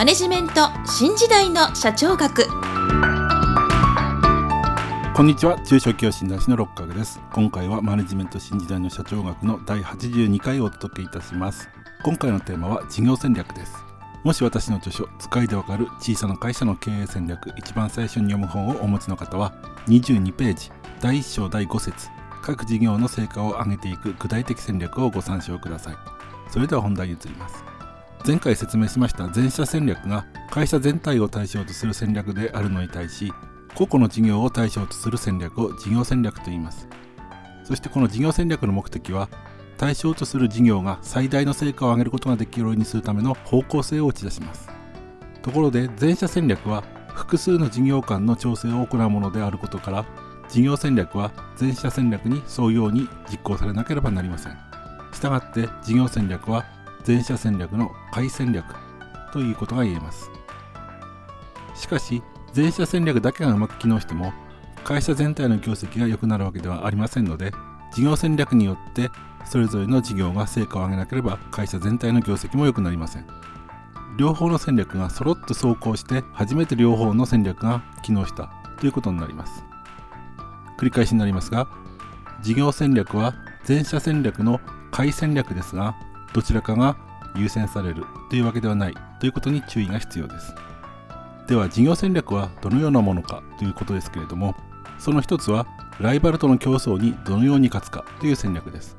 マネジメント新時代の社長学。こんにちは。中小企業診断士の六角です。今回はマネジメント新時代の社長学の第82回をお届けいたします。今回のテーマは事業戦略です。もし私の著書使いでわかる小さな会社の経営戦略一番最初に読む本をお持ちの方は22ページ第1章第5節各事業の成果を上げていく具体的戦略をご参照ください。それでは本題に移ります。前回説明しました全社戦略が会社全体を対象とする戦略であるのに対し個々の事業を対象とする戦略を事業戦略と言います。そしてこの事業戦略の目的は対象とする事業が最大の成果を上げることができるようにするための方向性を打ち出します。ところで全社戦略は複数の事業間の調整を行うものであることから事業戦略は全社戦略に沿うように実行されなければなりません。したがって事業戦略は全社戦略の改戦略ということが言えます。しかし全社戦略だけがうまく機能しても会社全体の業績が良くなるわけではありませんので事業戦略によってそれぞれの事業が成果を上げなければ会社全体の業績も良くなりません。両方の戦略が揃って走行して初めて両方の戦略が機能したということになります。繰り返しになりますが事業戦略は全社戦略の改戦略ですがどちらかが優先されるというわけではないということに注意が必要です。では事業戦略はどのようなものかということですけれどもその一つはライバルとの競争にどのように勝つかという戦略です。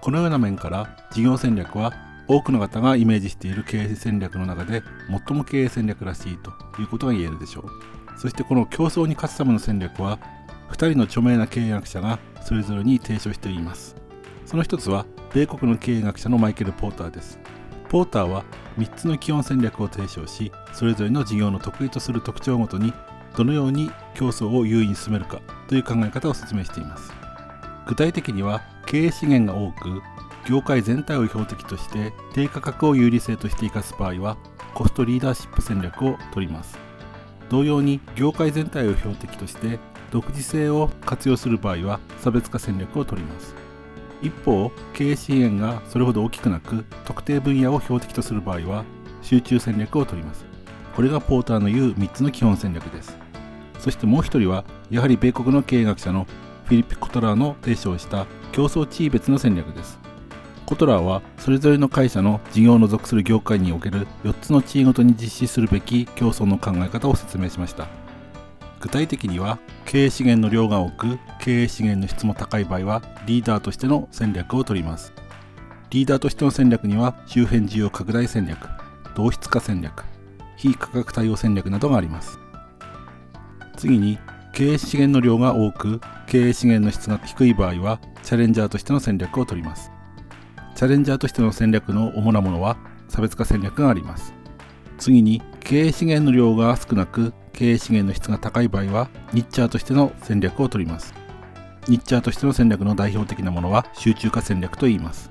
このような面から事業戦略は多くの方がイメージしている経営戦略の中で最も経営戦略らしいということが言えるでしょう。そしてこの競争に勝つための戦略は2人の著名な経営学者がそれぞれに提唱しています。その一つは米国の経営学者のマイケル・ポーターです。ポーターは3つの基本戦略を提唱しそれぞれの事業の得意とする特徴ごとにどのように競争を優位に進めるかという考え方を説明しています。具体的には経営資源が多く業界全体を標的として低価格を有利性として生かす場合はコストリーダーシップ戦略を取ります。同様に業界全体を標的として独自性を活用する場合は差別化戦略を取ります。一方経営資源がそれほど大きくなく特定分野を標的とする場合は集中戦略を取ります。これがポーターの言う3つの基本戦略です。そしてもう一人はやはり米国の経営学者のフィリップ・コトラーの提唱した競争地位別の戦略です。コトラーはそれぞれの会社の事業の属する業界における4つの地位ごとに実施するべき競争の考え方を説明しました具体的には経営資源の量が多く経営資源の質も高い場合はリーダーとしての戦略を取ります。リーダーとしての戦略には周辺需要拡大戦略同質化戦略非価格対応戦略などがあります。次に経営資源の量が多く経営資源の質が低い場合はチャレンジャーとしての戦略を取ります。チャレンジャーとしての戦略の主なものは差別化戦略があります。次に経営資源の量が少なく経営資源の質が高い場合はニッチャーとしての戦略を取ります。ニッチャーとしての戦略の代表的なものは集中化戦略と言います。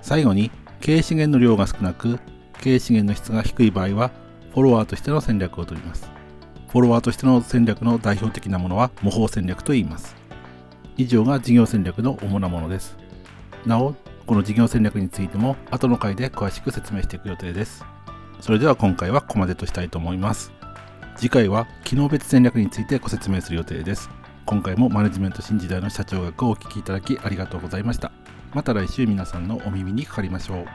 最後に経営資源の量が少なく経営資源の質が低い場合はフォロワーとしての戦略を取ります。フォロワーとしての戦略の代表的なものは模倣戦略と言います。以上が事業戦略の主なものです。なおこの事業戦略についても後の回で詳しく説明していく予定です。それでは今回はここまでとしたいと思います。次回は機能別戦略についてご説明する予定です。今回もマネジメント新時代の社長学をお聞きいただきありがとうございました。また来週皆さんのお耳にかかりましょう。